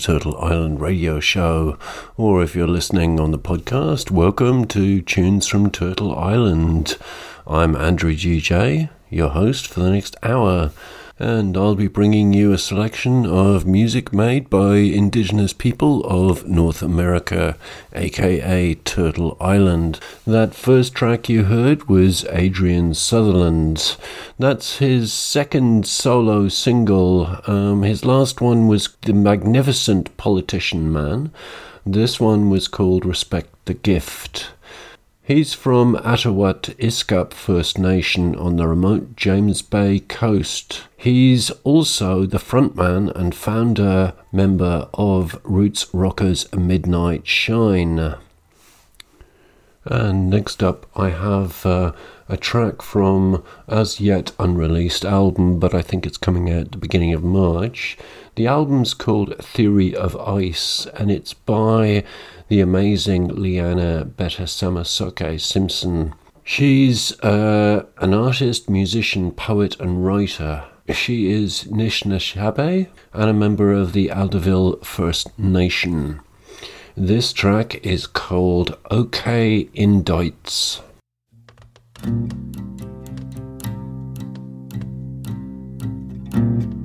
Turtle Island Radio Show. Or if you're listening on the podcast, welcome to Tunes from Turtle Island. I'm Andrew GJ, your host for the next hour, and I'll be bringing you a selection of music made by indigenous people of North America, aka Turtle Island. That first track you heard was Adrian Sutherland. That's his second solo single. Um, his last one was The Magnificent Politician Man. This one was called Respect the Gift. He's from Attawapiskat First Nation on the remote James Bay coast. He's also the frontman and founder member of Roots Rockers Midnight Shine. And next up, I have uh, a track from as yet unreleased album, but I think it's coming out at the beginning of March. The album's called Theory of Ice, and it's by the amazing Liana Beta Samasoke Simpson. She's uh, an artist, musician, poet, and writer. She is Nishnashabe and a member of the Alderville First Nation. This track is called OK Indicts. And that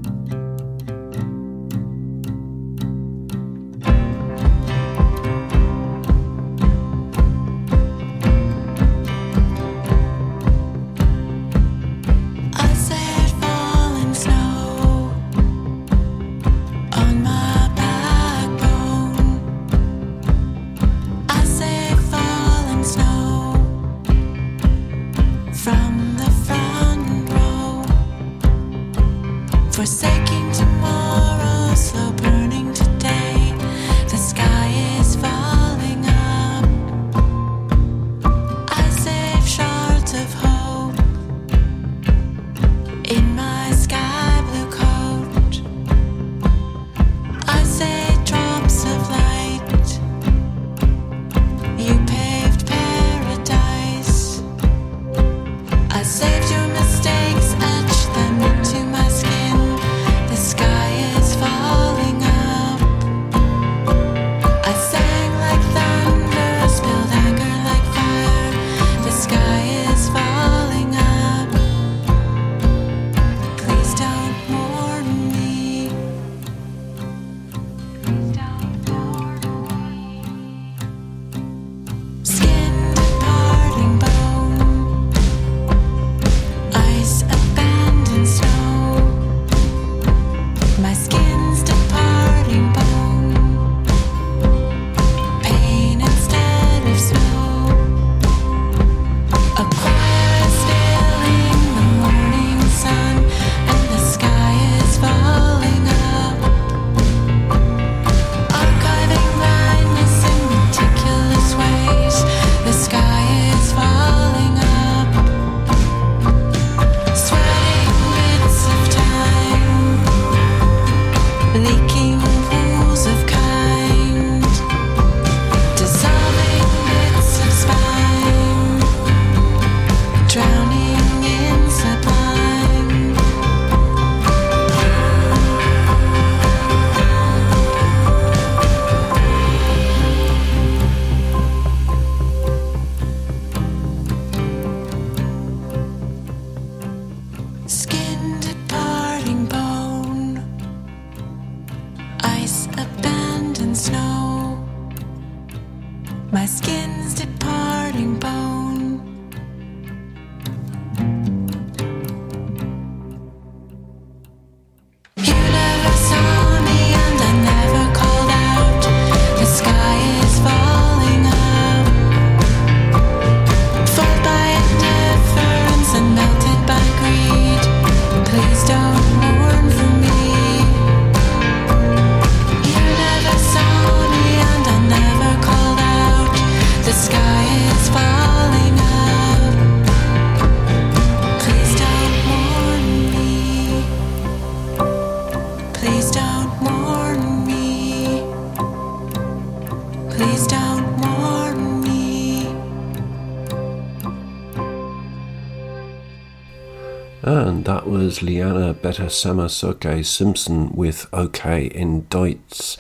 was Leanne Betasamosake Simpson with OK Indicts.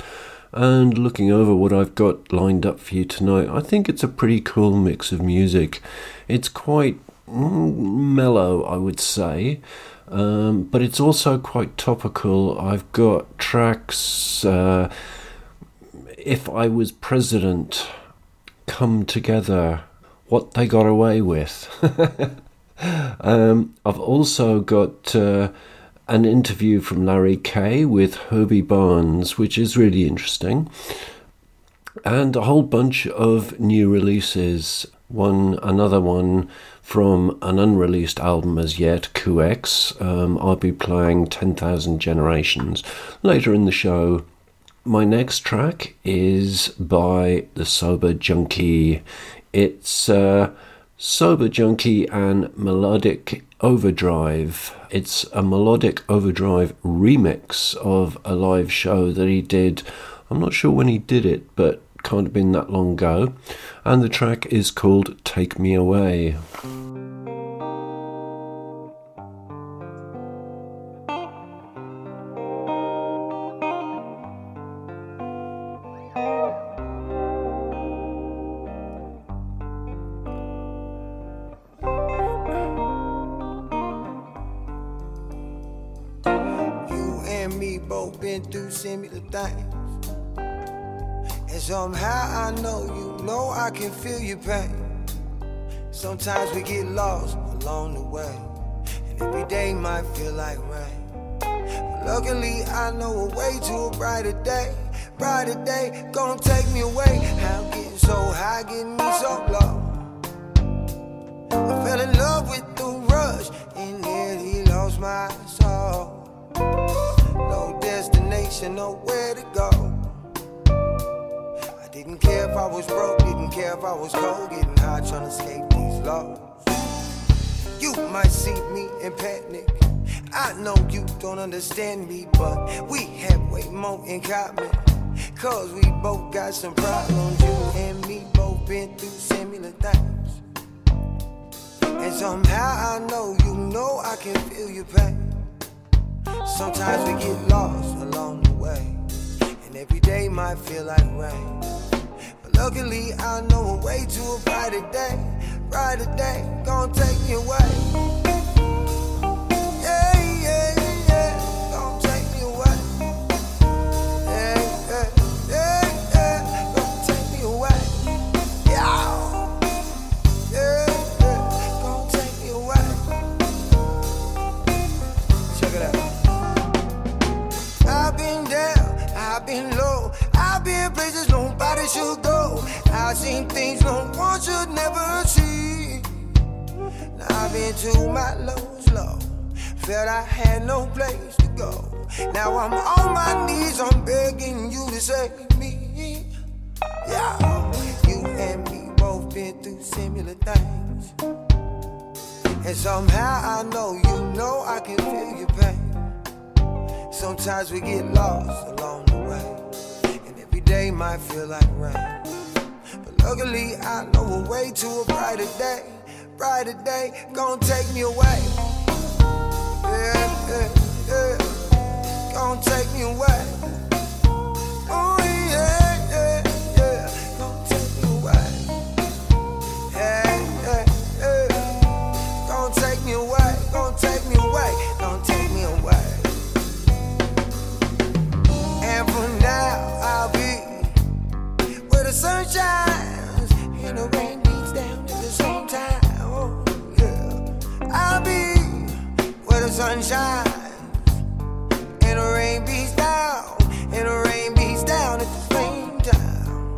And looking over what I've got lined up for you tonight, I think it's a pretty cool mix of music. It's quite mm, mellow, I would say, um, but it's also quite topical. I've got tracks. Uh, if I was president, come together, what they got away with. um, I've also got uh, an interview from Larry K with Herbie Barnes, which is really interesting, and a whole bunch of new releases. One, another one from an unreleased album as yet, QX. Um, I'll be playing 10,000 Generations later in the show. My next track is by the Sober Junkie. It's uh, Sober Junkie and Melodic Overdrive. It's a Melodic Overdrive remix of a live show that he did. I'm not sure when he did it, but can't have been that long ago. And the track is called Take Me Away. I can feel your pain. Sometimes we get lost along the way, and every day might feel like rain. But luckily, I know a way to a brighter day. Brighter day, gonna take me away. How getting so high, getting me so low. I fell in love with the rush, and nearly lost my soul. No destination, nowhere to go. Didn't care if I was broke, didn't care if I was cold, getting high trying to escape these laws. You might see me in panic. I know you don't understand me, but we have way more in common. Cause we both got some problems. You and me both been through similar things. And somehow I know you know I can feel your pain. Sometimes we get lost along the way. And every day might feel like rain. Luckily, I know a way to a brighter day. Brighter day, gonna take me away. Been to my lowest low. Felt I had no place to go. Now I'm on my knees, I'm begging you to save me. Yeah, you and me both been through similar things. And somehow I know you know I can feel your pain. Sometimes we get lost along the way and every day might feel like rain. But luckily, I know a way to a brighter day. Brighter day, gonna take me away. Yeah, yeah, yeah. Gonna take me away. Oh, sun shines and the rain beats down and the rain beats down at the same time.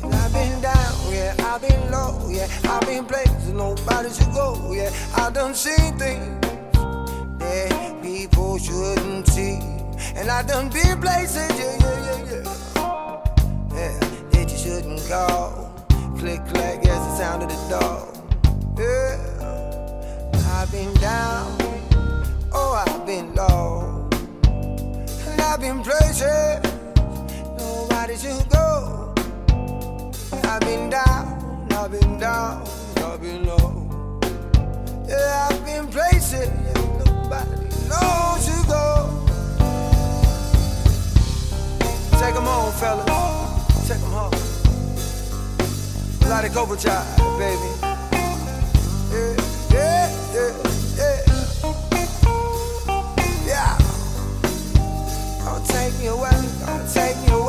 Cause I've been down, yeah, I've been low, yeah, I've been places nobody should go, yeah. I done seen things that people shouldn't see. And I done been places, yeah, yeah, yeah, yeah yeah, that you shouldn't go. Click clack as the sound of the door. Yeah, I've been down, oh, I've been low. And I've been places nobody should go. I've been down, I've been down, I've been low. Yeah, I've been places nobody knows to go. Take them home, fellas. Take them home. Lot of go baby. Yeah, yeah. Yeah, yeah. Yeah. Don't take me away, Gonna take me away.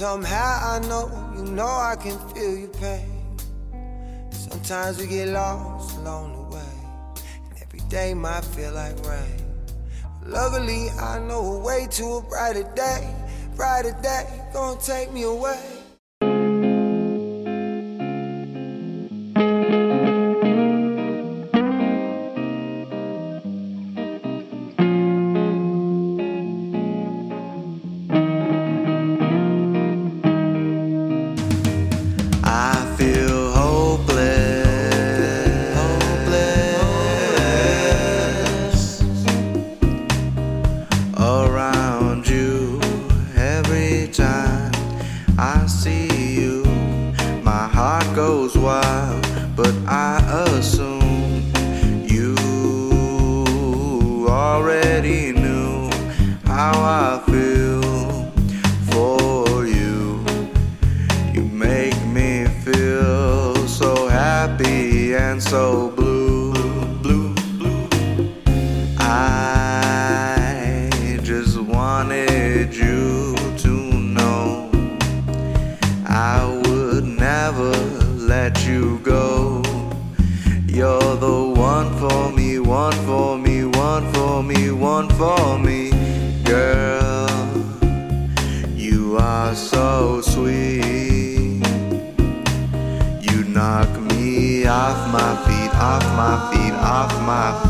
Somehow I know, you know I can feel your pain. Sometimes we get lost along the way, and every day might feel like rain. But luckily, I know a way to a brighter day. Brighter day, gonna take me away. amar.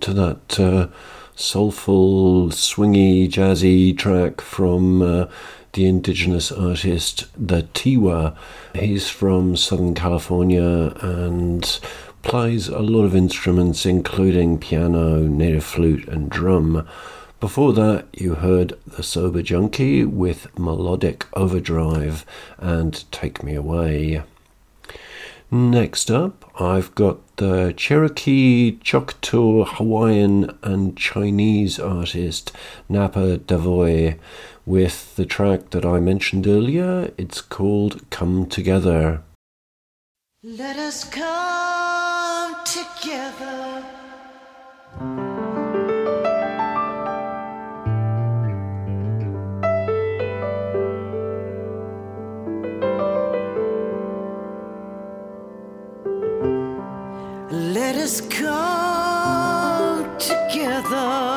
to that uh, soulful, swingy, jazzy track from uh, the indigenous artist, the Tewa. He's from Southern California and plays a lot of instruments, including piano, native flute, and drum. Before that, you heard The Sober Junkie with Melodic Overdrive and Take Me Away. Next up, I've got the Cherokee, Choctaw, Hawaiian, and Chinese artist Napua Davoy with the track that I mentioned earlier. It's called Come Together. Let us come together. Together.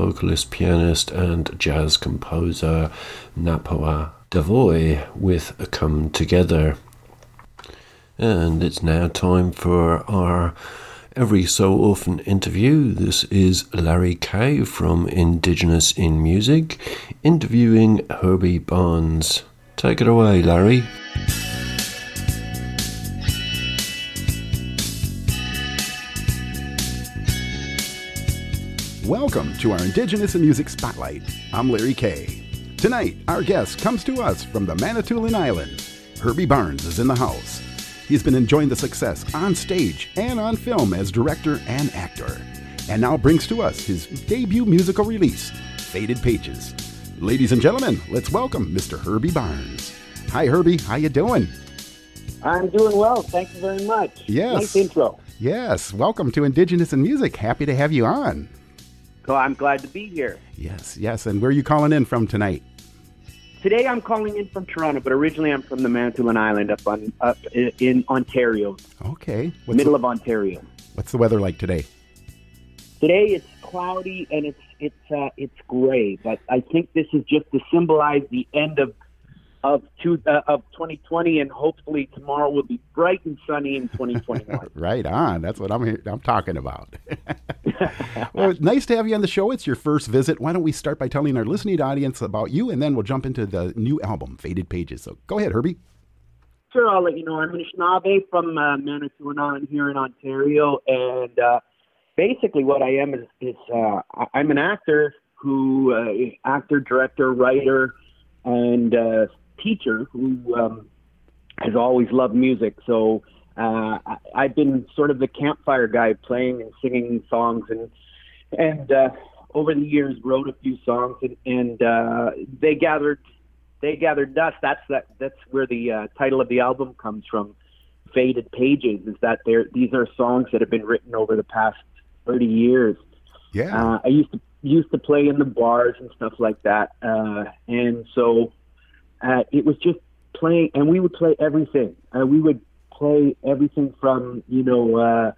Vocalist, pianist, and jazz composer Napua Davoy with Come Together. And it's now time for our every so often interview. This is Larry K from Indigenous in Music interviewing Herbie Barnes. Take it away, Larry. Welcome to our Indigenous in Music Spotlight. I'm Larry K. Tonight, our guest comes to us from the Manitoulin Island. Herbie Barnes is in the house. He's been enjoying the success on stage and on film as director and actor, and now brings to us his debut musical release, Faded Pages. Ladies and gentlemen, let's welcome Mr. Herbie Barnes. Hi, Herbie. How you doing? I'm doing well. Thank you very much. Yes. Nice intro. Yes. Welcome to Indigenous in Music. Happy to have you on. So I'm glad to be here. Yes, yes. And where are you calling in from tonight? Today I'm calling in from Toronto, but originally I'm from the Manitoulin Island up on up in Ontario, Okay. What's middle the, of Ontario. What's the weather like today? Today it's cloudy and it's it's uh, it's gray, but I think this is just to symbolize the end of of two, uh, of 2020, and hopefully tomorrow will be bright and sunny in 2021. Right on. That's what I'm here, I'm talking about. well, nice to have you on the show. It's your first visit. Why don't we start by telling our listening audience about you, and then we'll jump into the new album, Faded Pages. So go ahead, Herbie. Sure, I'll let you know. I'm Anishinaabe from uh, Manitoulin here in Ontario, and uh, basically what I am is, is uh, I'm an actor who, uh, actor, director, writer, and uh, teacher who um, has always loved music. So uh, I, I've been sort of the campfire guy, playing and singing songs, and and uh, over the years wrote a few songs, and, and uh, they gathered they gathered dust. That's that. That's where the uh, title of the album comes from. Faded pages is that there. These are songs that have been written over the past thirty years. Yeah. Uh, I used to used to play in the bars and stuff like that, uh, and so uh, it was just playing, and we would play everything. Uh, we would play everything from you know uh,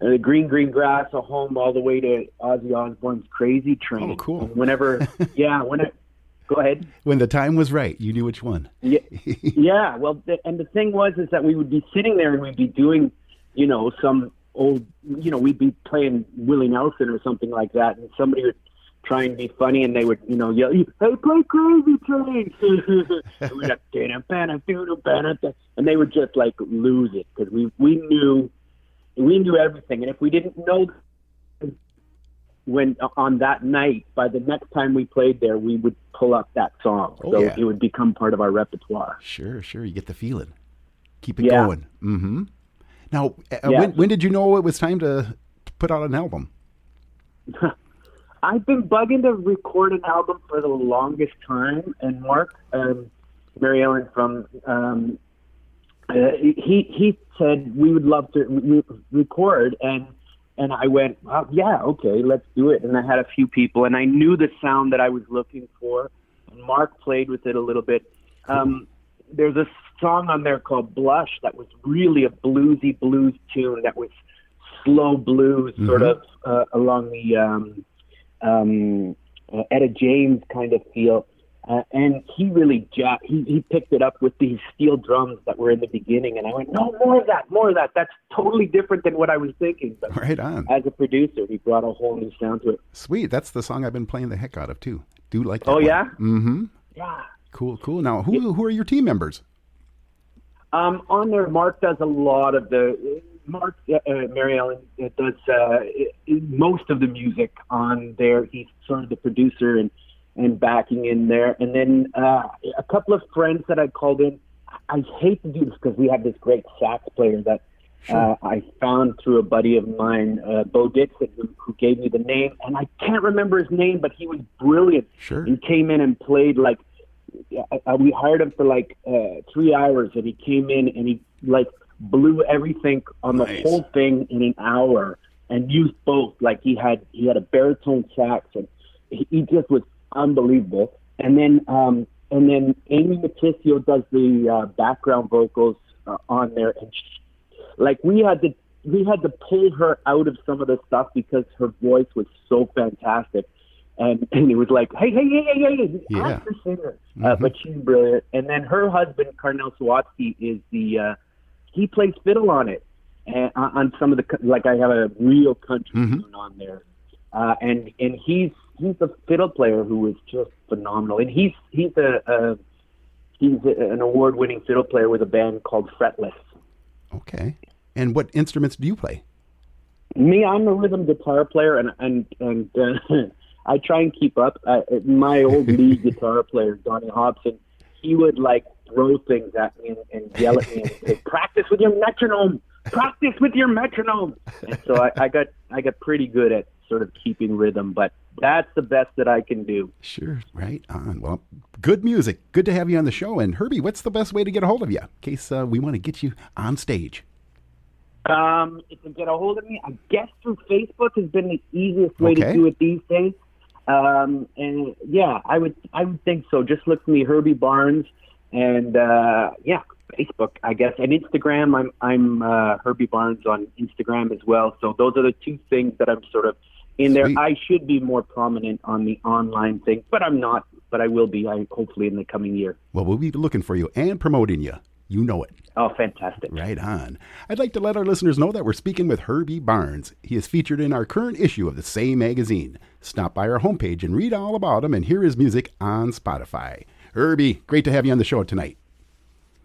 the green green grass, a home, all the way to Ozzy Osbourne's Crazy Train. Oh, cool. And whenever, yeah, when it, go ahead. When the time was right, you knew which one. Yeah, yeah. Well, the, and the thing was is that we would be sitting there and we'd be doing, you know, some old, you know, we'd be playing Willie Nelson or something like that, and somebody would try and be funny, and they would, you know, yell, "Hey, play Crazy Train!" and we'd have, "Dana, bana, doo, bana, da," and they would just like lose it because we we knew we knew everything, and if we didn't know when on that night, by the next time we played there, we would pull up that song, Oh, so yeah. it would become part of our repertoire. Sure, sure. You get the feeling. Keep it Yeah. going. Mm-hmm. Now, uh, Yeah. when, when did you know it was time to put out an album? I've been bugging to record an album for the longest time, and Mark, um, Mary Ellen from, um, uh, he he said we would love to re- record, and and I went, yeah, okay, let's do it. And I had a few people, and I knew the sound that I was looking for, and Mark played with it a little bit. Um, there's a song on there called Blush that was really a bluesy blues tune that was slow blues, sort Mhm. of uh, along the um, um, uh, Etta James kind of feel. Uh, and he really ja- he, he picked it up with these steel drums that were in the beginning, and I went, no, more of that, more of that. That's totally different than what I was thinking. But Right on. as a producer, he brought a whole new sound to it. Sweet. That's the song I've been playing the heck out of too. Do like that Oh, one. yeah? Mm-hmm. Yeah. Cool, cool. Now, who who are your team members? Um, on there, Mark does a lot of the. Mark, uh, uh, Mary Ellen uh, does uh, most of the music on there. He's sort of the producer and and backing in there. And then uh, a couple of friends that I called in. I hate to do this because we have this great sax player that uh, I found through a buddy of mine, uh, Bo Dixon, who, who gave me the name. And I can't remember his name, but he was brilliant. Sure. He came in and played like uh, we hired him for like uh, three hours, and he came in and he like blew everything on the Nice. whole thing in an hour, and used both. Like he had he had a baritone sax, and he, he just was unbelievable. And then um, and then Amy Matysio does the uh, background vocals uh, on there, and she, like we had to we had to pull her out of some of the stuff because her voice was so fantastic. And, and it was like, hey, hey, hey, hey, hey, Yeah. I'm the singer. Uh, but she's brilliant. And then her husband, Karrnnel Sawitsky, is the, uh, he plays fiddle on it. and uh, on some of the like I have a real country Mhm. tune on there, uh, and and he's he's a fiddle player who is just phenomenal, and he's he's a, a he's a, an award winning fiddle player with a band called Fretless. Okay. And what instruments do you play? Me, I'm a rhythm guitar player, and and and uh, I try and keep up. Uh, my old lead guitar player, Donnie Hobson, he would like throw things at me and, and yell at me and say, "Practice with your metronome. Practice with your metronome." And so I, I got I got pretty good at sort of keeping rhythm, but that's the best that I can do. Sure, right on. Well, good music. Good to have you on the show. And Herbie, what's the best way to get a hold of you in case uh, we want to get you on stage? Um, if you get a hold of me, I guess through Facebook has been the easiest way Okay. to do it these days. Um, and yeah, I would I would think so. Just look for me, Herbie Barnes, and uh, yeah, Facebook, I guess, and Instagram. I'm I'm uh, Herbie Barnes on Instagram as well. So those are the two things that I'm sort of in there. I should be more prominent on the online thing, but I'm not. But I will be. I hopefully in the coming year. Well, we'll be looking for you and promoting you. You know it. Oh, fantastic! Right on. I'd like to let our listeners know that we're speaking with Herbie Barnes. He is featured in our current issue of the same magazine. Stop by our homepage and read all about him and hear his music on Spotify. Herbie, great to have you on the show tonight.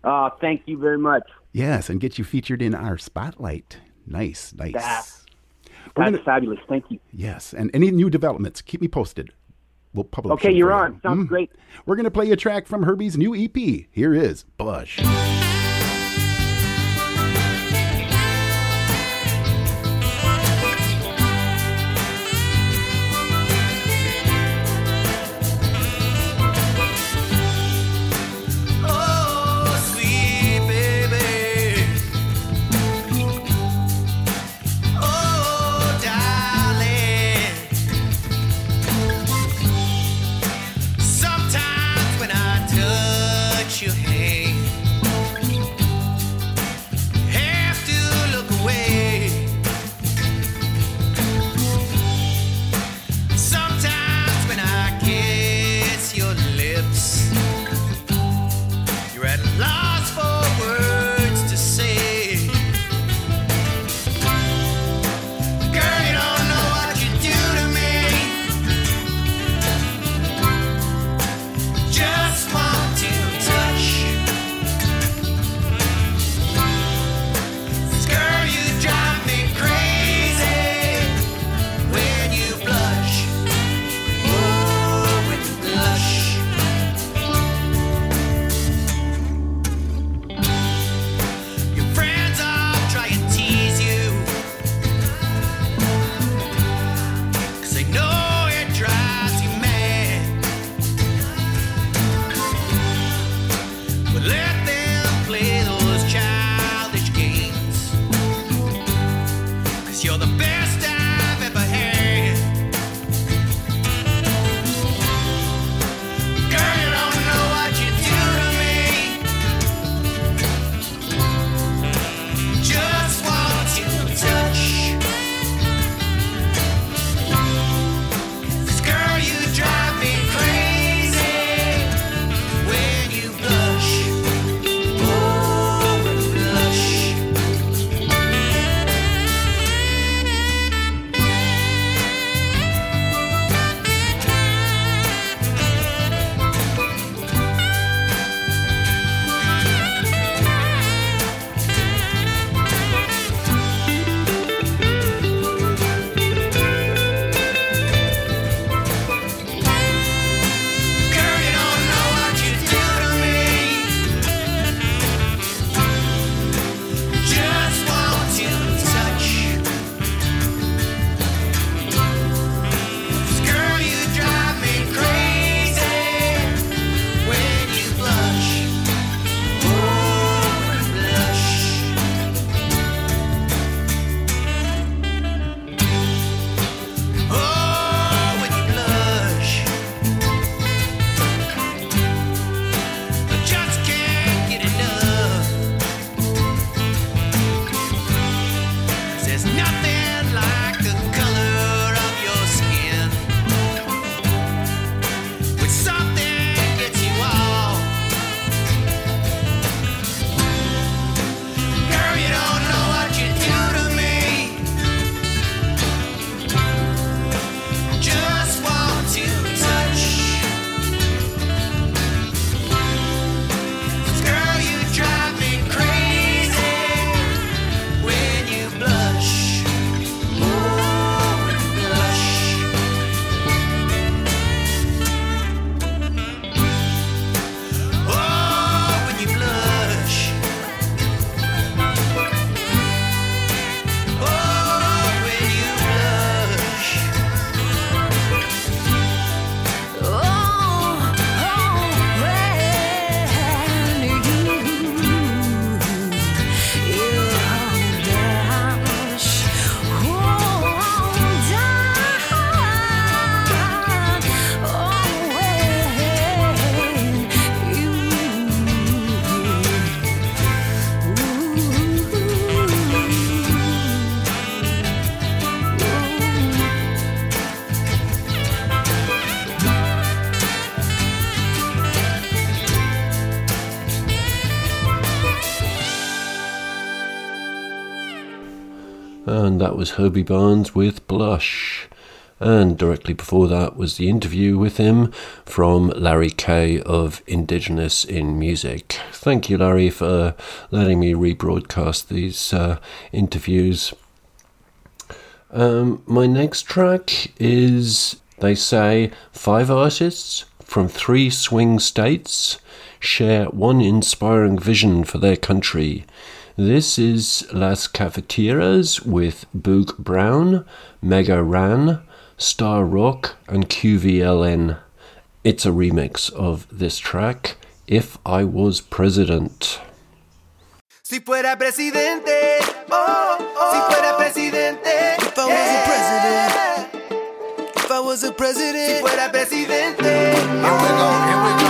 Uh, thank you very much. Yes, and get you featured in our spotlight. Nice, nice. That- We're That's gonna- fabulous. Thank you. Yes, and any new developments, keep me posted. We'll publish. Okay, you're on. Sounds Mm. great. We're going to play a track from Herbie's new EP. Here is Blush. Was Herbie Barnes with Blush. And directly before that was the interview with him from Larry K of Indigenous in Music. Thank you, Larry, for letting me rebroadcast these uh, interviews. Um, my next track is, they say, five artists from three swing states share one inspiring vision for their country. This is Las Cafeteras with Boog Brown, Mega Ran, Star Rock, and QVLN. It's a remix of this track, If I Was President. Si fuera presidente, oh, oh, si fuera presidente, if I was a president, if I was a president, si fuera presidente, here we go, here we go.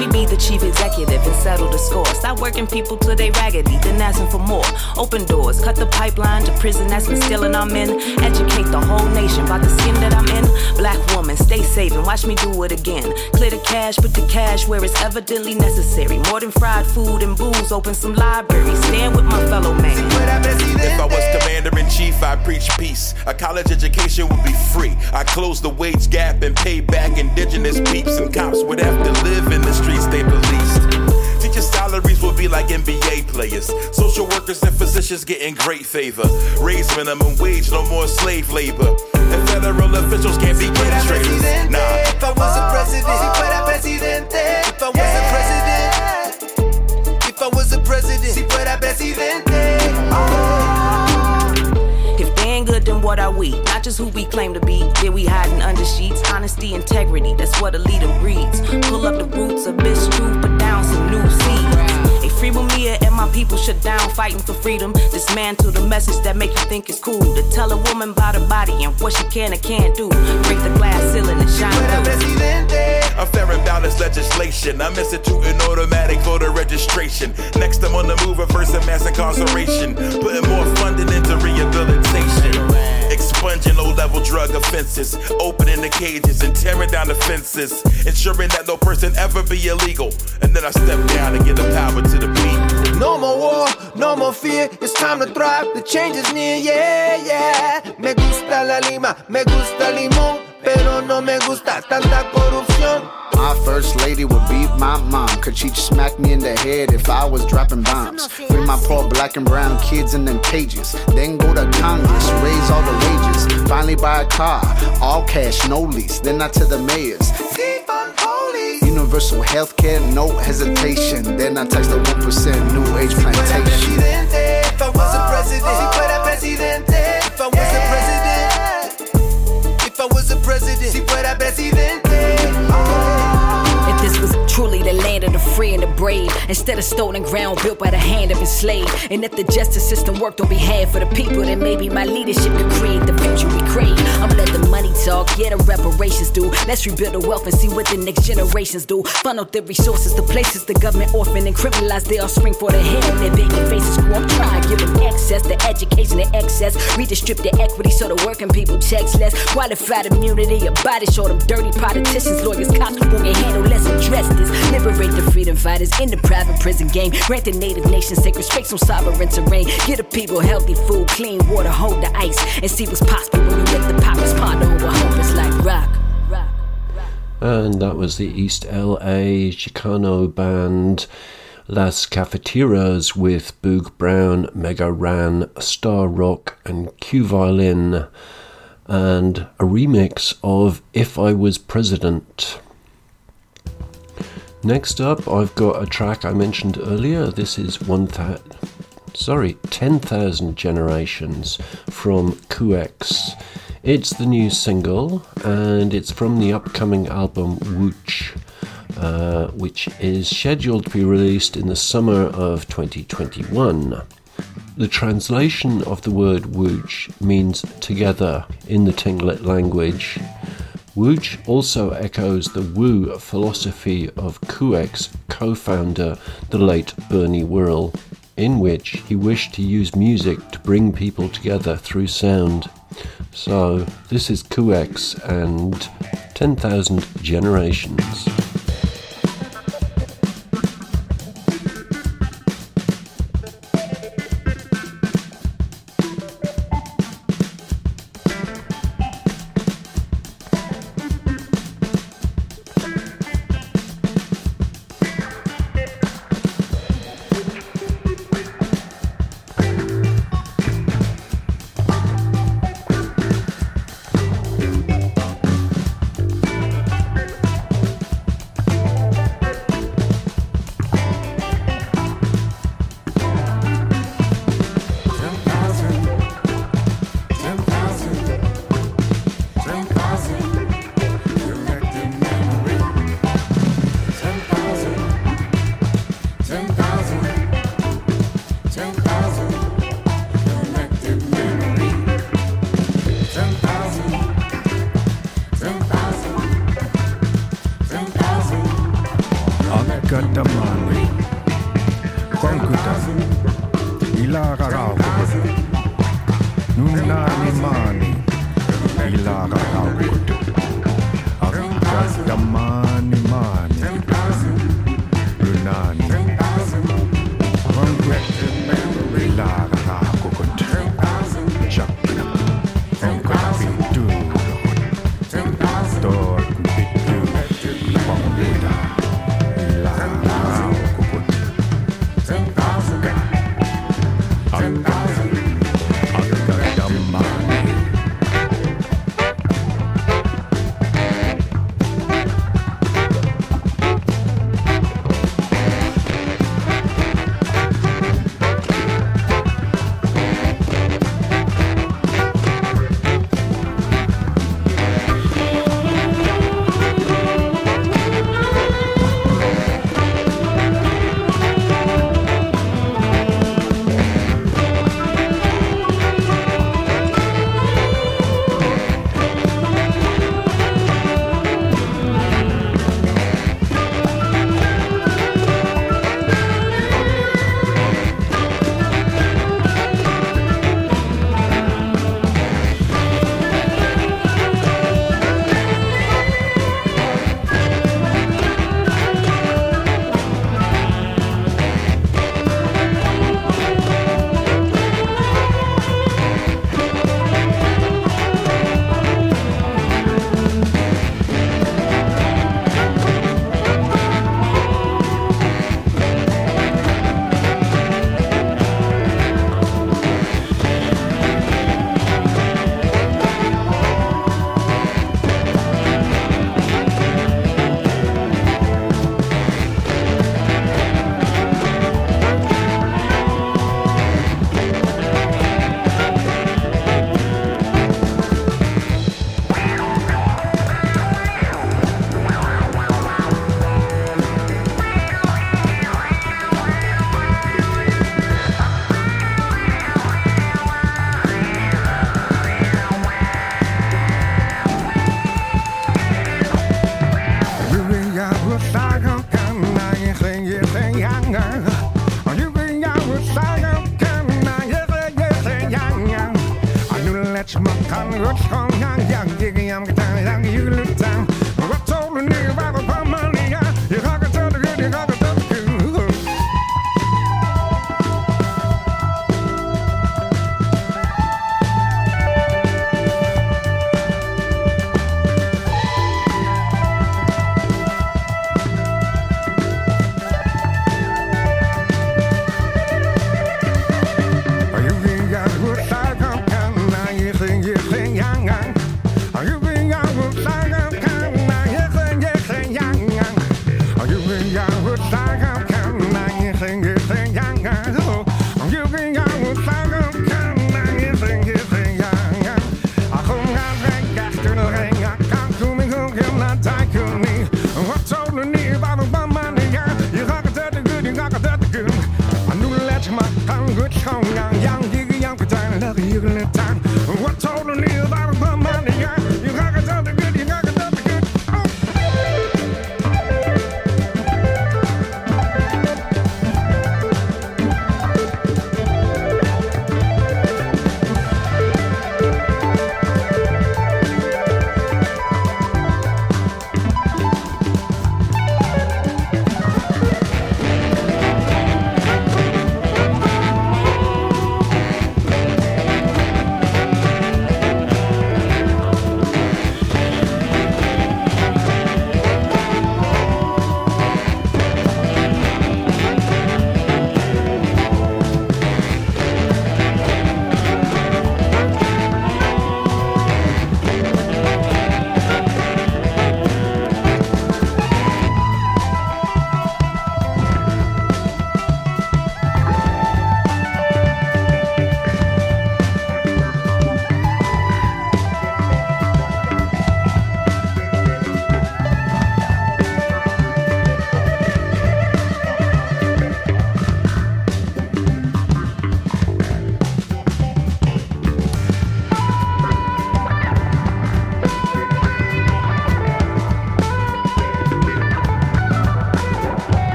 Let me be the chief executive and settle the score. Stop working people till they raggedy, then asking for more. Open doors, cut the pipeline to prison that's been stealing our men. Educate the whole nation about the skin that I'm in. Black woman, stay safe and watch me do it again. Clear the cash, put the cash where it's evidently necessary. More than fried food and booze, open some libraries. Stand with my fellow man. If I was commander in chief, I'd preach peace. A college education would be free. I close the wage gap and pay back indigenous peeps and cops would have to live in the streets they policed. Teacher salaries will be like NBA players. Social workers and physicians getting great favor. Raise minimum wage, no more slave labor. And federal officials can't be traders. Nah. If I was a president, si fuera presidente, if I was a president, if I was a president, si fuera presidente. What are we? Not just who we claim to be. Yeah, we hiding under sheets. Honesty, integrity, that's what a leader breeds. Pull up the roots of this truth, put down some new seeds. A free Mia and my people shut down fighting for freedom. Dismantle the message that make you think it's cool. To tell a woman about her body and what she can and can't do. Break the glass ceiling and shine through. A fair and balanced legislation. I'm instituting automatic voter registration. Next, I'm on the move, reversing mass incarceration. Putting more funding into rehabilitation. Expunging low level drug offenses. Opening the cages and tearing down the fences. Ensuring that no person ever be illegal. And then I step down and give the power to the people. No more war, no more fear. It's time to thrive. The change is near, yeah, yeah. Me gusta la lima, me gusta limón, pero no me gusta tanta corrupción. My first lady would beat my mom, cause she'd smack me in the head if I was dropping bombs. Free my poor black and brown kids in them cages. Then go to Congress, raise all the wages. Finally buy a car, all cash, no lease. Then I to the mayors. Universal health care, no hesitation. Then I touch the 1% new age plantation. Instead of stolen ground built by the hand of enslaved, and if the justice system worked on behalf of the people, then maybe my leadership could create the future we crave. I'ma let the money talk, yeah, the reparations do. Let's rebuild the wealth and see what the next generations do. Funnel the resources to places the government orphan and criminalize their offspring for the hell their baby faces grow up. Try give them access to education and excess. Redistribute the equity so the working people checks less. Qualified immunity, a body show them dirty politicians, lawyers, cops who won't handle. Let's address this. Liberate the freedom fighters in the prison game. Grant the native nations sacred space on sovereign terrain. Get the people healthy food, clean water, hold the ice, and see what's possible when you let the poppers ponder over hope. It's like rock. And that was the East LA Chicano band Las Cafeteras with Boog Brown, Mega Ran, Star Rock, and Q Violin, and a remix of If I Was President. Next up, I've got a track I mentioned earlier. This is one that, sorry, 10,000 Generations from QX. It's the new single, and it's from the upcoming album Wooch, uh, which is scheduled to be released in the summer of 2021. The translation of the word Wooch means together in the Tlingit language. Wooch also echoes the Wu philosophy of KUEX co founder, the late Bernie Worrell, in which he wished to use music to bring people together through sound. So, this is KUEX and 10,000 Generations. You're right.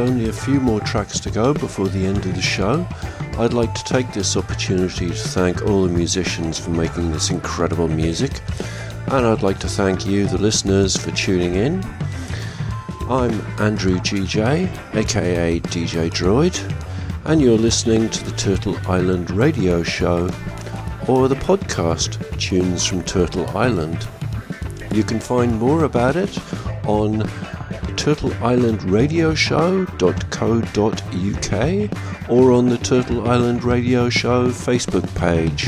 Only a few more tracks to go before the end of the show, I'd like to take this opportunity to thank all the musicians for making this incredible music, and I'd like to thank you, the listeners, for tuning in. I'm Andrew GJ, aka DJ Droid, and you're listening to the Turtle Island radio show or the podcast Tunes from Turtle Island. You can find more about it on turtleislandradioshow.co.uk or on the Turtle Island Radio Show Facebook page.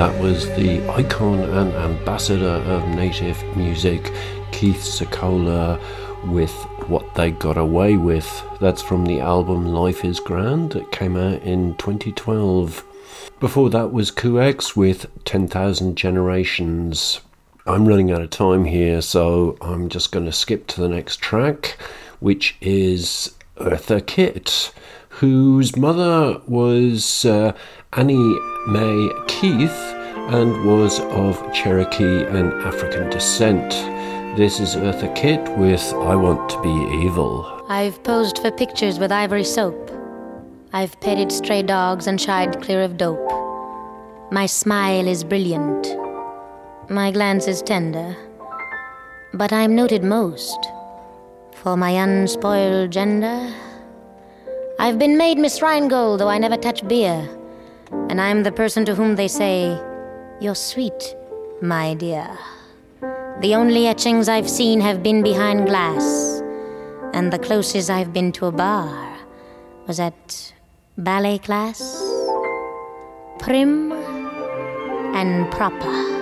That was the icon and ambassador of native music, Keith Secola, with What They Got Away With. That's from the album Life is Grand that came out in 2012. Before that was Kuex with 10,000 Generations. I'm running out of time here, so I'm just going to skip to the next track, which is Eartha Kitt, whose mother was uh, Annie Mae Keith and was of Cherokee and African descent. This is Eartha Kitt with I Want to Be Evil. I've posed for pictures with ivory soap. I've petted stray dogs and shied clear of dope. My smile is brilliant. My glance is tender. But I'm noted most for my unspoiled gender. I've been made Miss Rheingold, though I never touch beer. And I'm the person to whom they say, You're sweet, my dear. The only etchings I've seen have been behind glass, and the closest I've been to a bar was at ballet class. Prim and proper.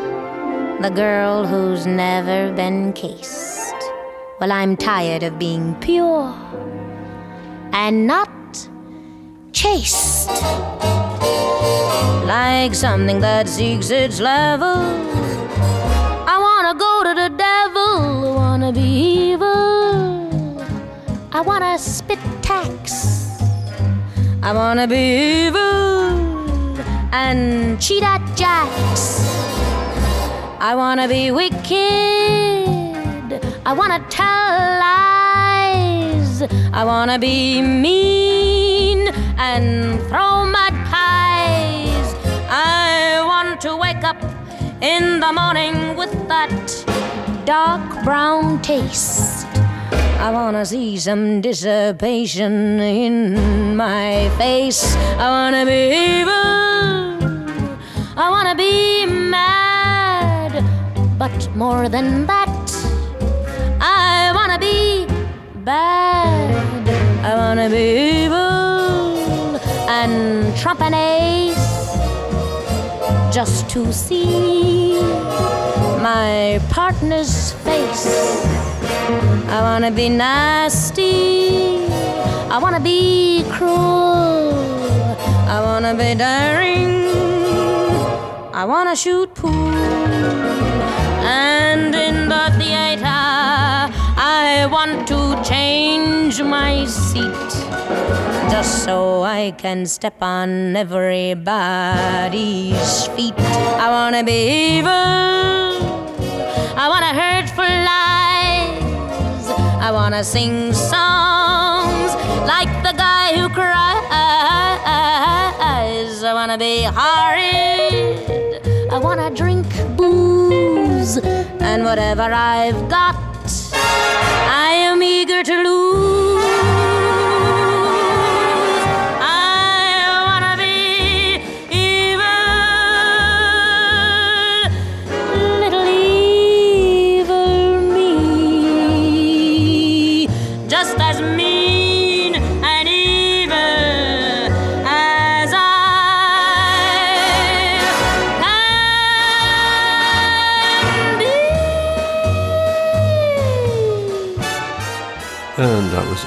The girl who's never been cased. Well, I'm tired of being pure and not chaste. Like something that seeks its level. I wanna go to the devil, I wanna be evil. I wanna spit tax. I wanna be evil and cheat at jacks. I wanna be wicked. I wanna tell lies. I wanna be mean and throw mud wake up in the morning with that dark brown taste. I wanna see some dissipation in my face. I wanna be evil. I wanna be mad. But more than that, I wanna be bad. I wanna be evil and trump just to see my partner's face. I wanna be nasty. I wanna be cruel. I wanna be daring. I wanna shoot pool. And in the theater, I want to change my seat just so I can step on everybody's feet. I wanna be evil. I wanna hurt for lies. I wanna sing songs like the guy who cries. I wanna be horrid. I wanna drink booze. And whatever I've got, I am eager to lose.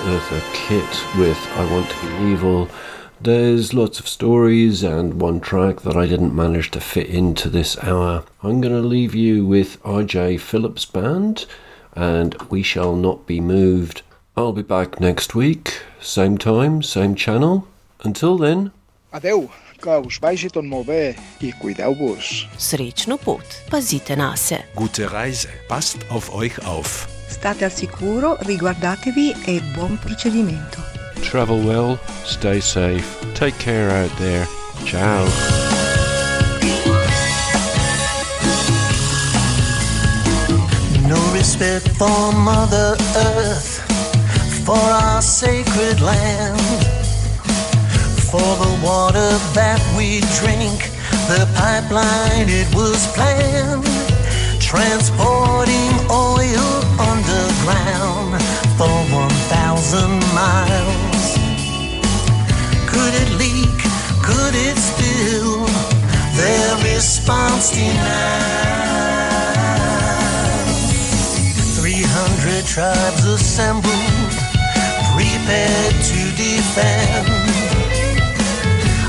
Eartha Kitt with I Want to Be Evil. There's lots of stories and one track that I didn't manage to fit into this hour. I'm going to leave you with RJ Phillips Band and We Shall Not Be Moved. I'll be back next week, same time, same channel. Until then, Adeu, que us vagi tot molt bé i cuideu-vos. Srečno pot, pazite na se. Gute Reise. Passt auf euch auf. State al sicuro, riguardatevi e buon procedimento. travel well, stay safe, take care out there. Ciao. No respect for Mother Earth, for our sacred land, for the water that we drink, the pipeline it was planned, transporting oil underground for 1,000 miles. Could it leak? Could it spill? Their response denied. 300 tribes assembled, prepared to defend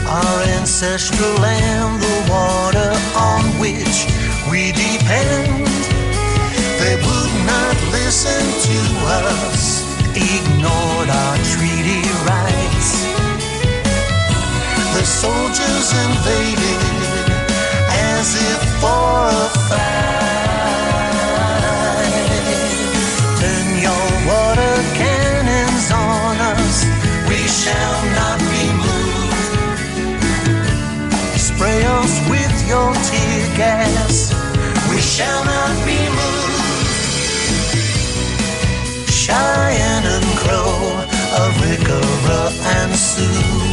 our ancestral land, the water on which we depend. They would not listen to us, ignored our treaty rights. The soldiers invaded as if for a fight. We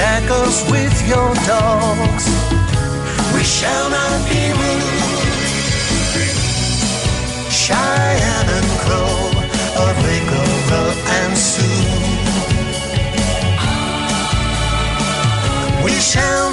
tackles with your dogs. We shall not be moved. Cheyenne and Crow, Oregoro and Sioux. We shall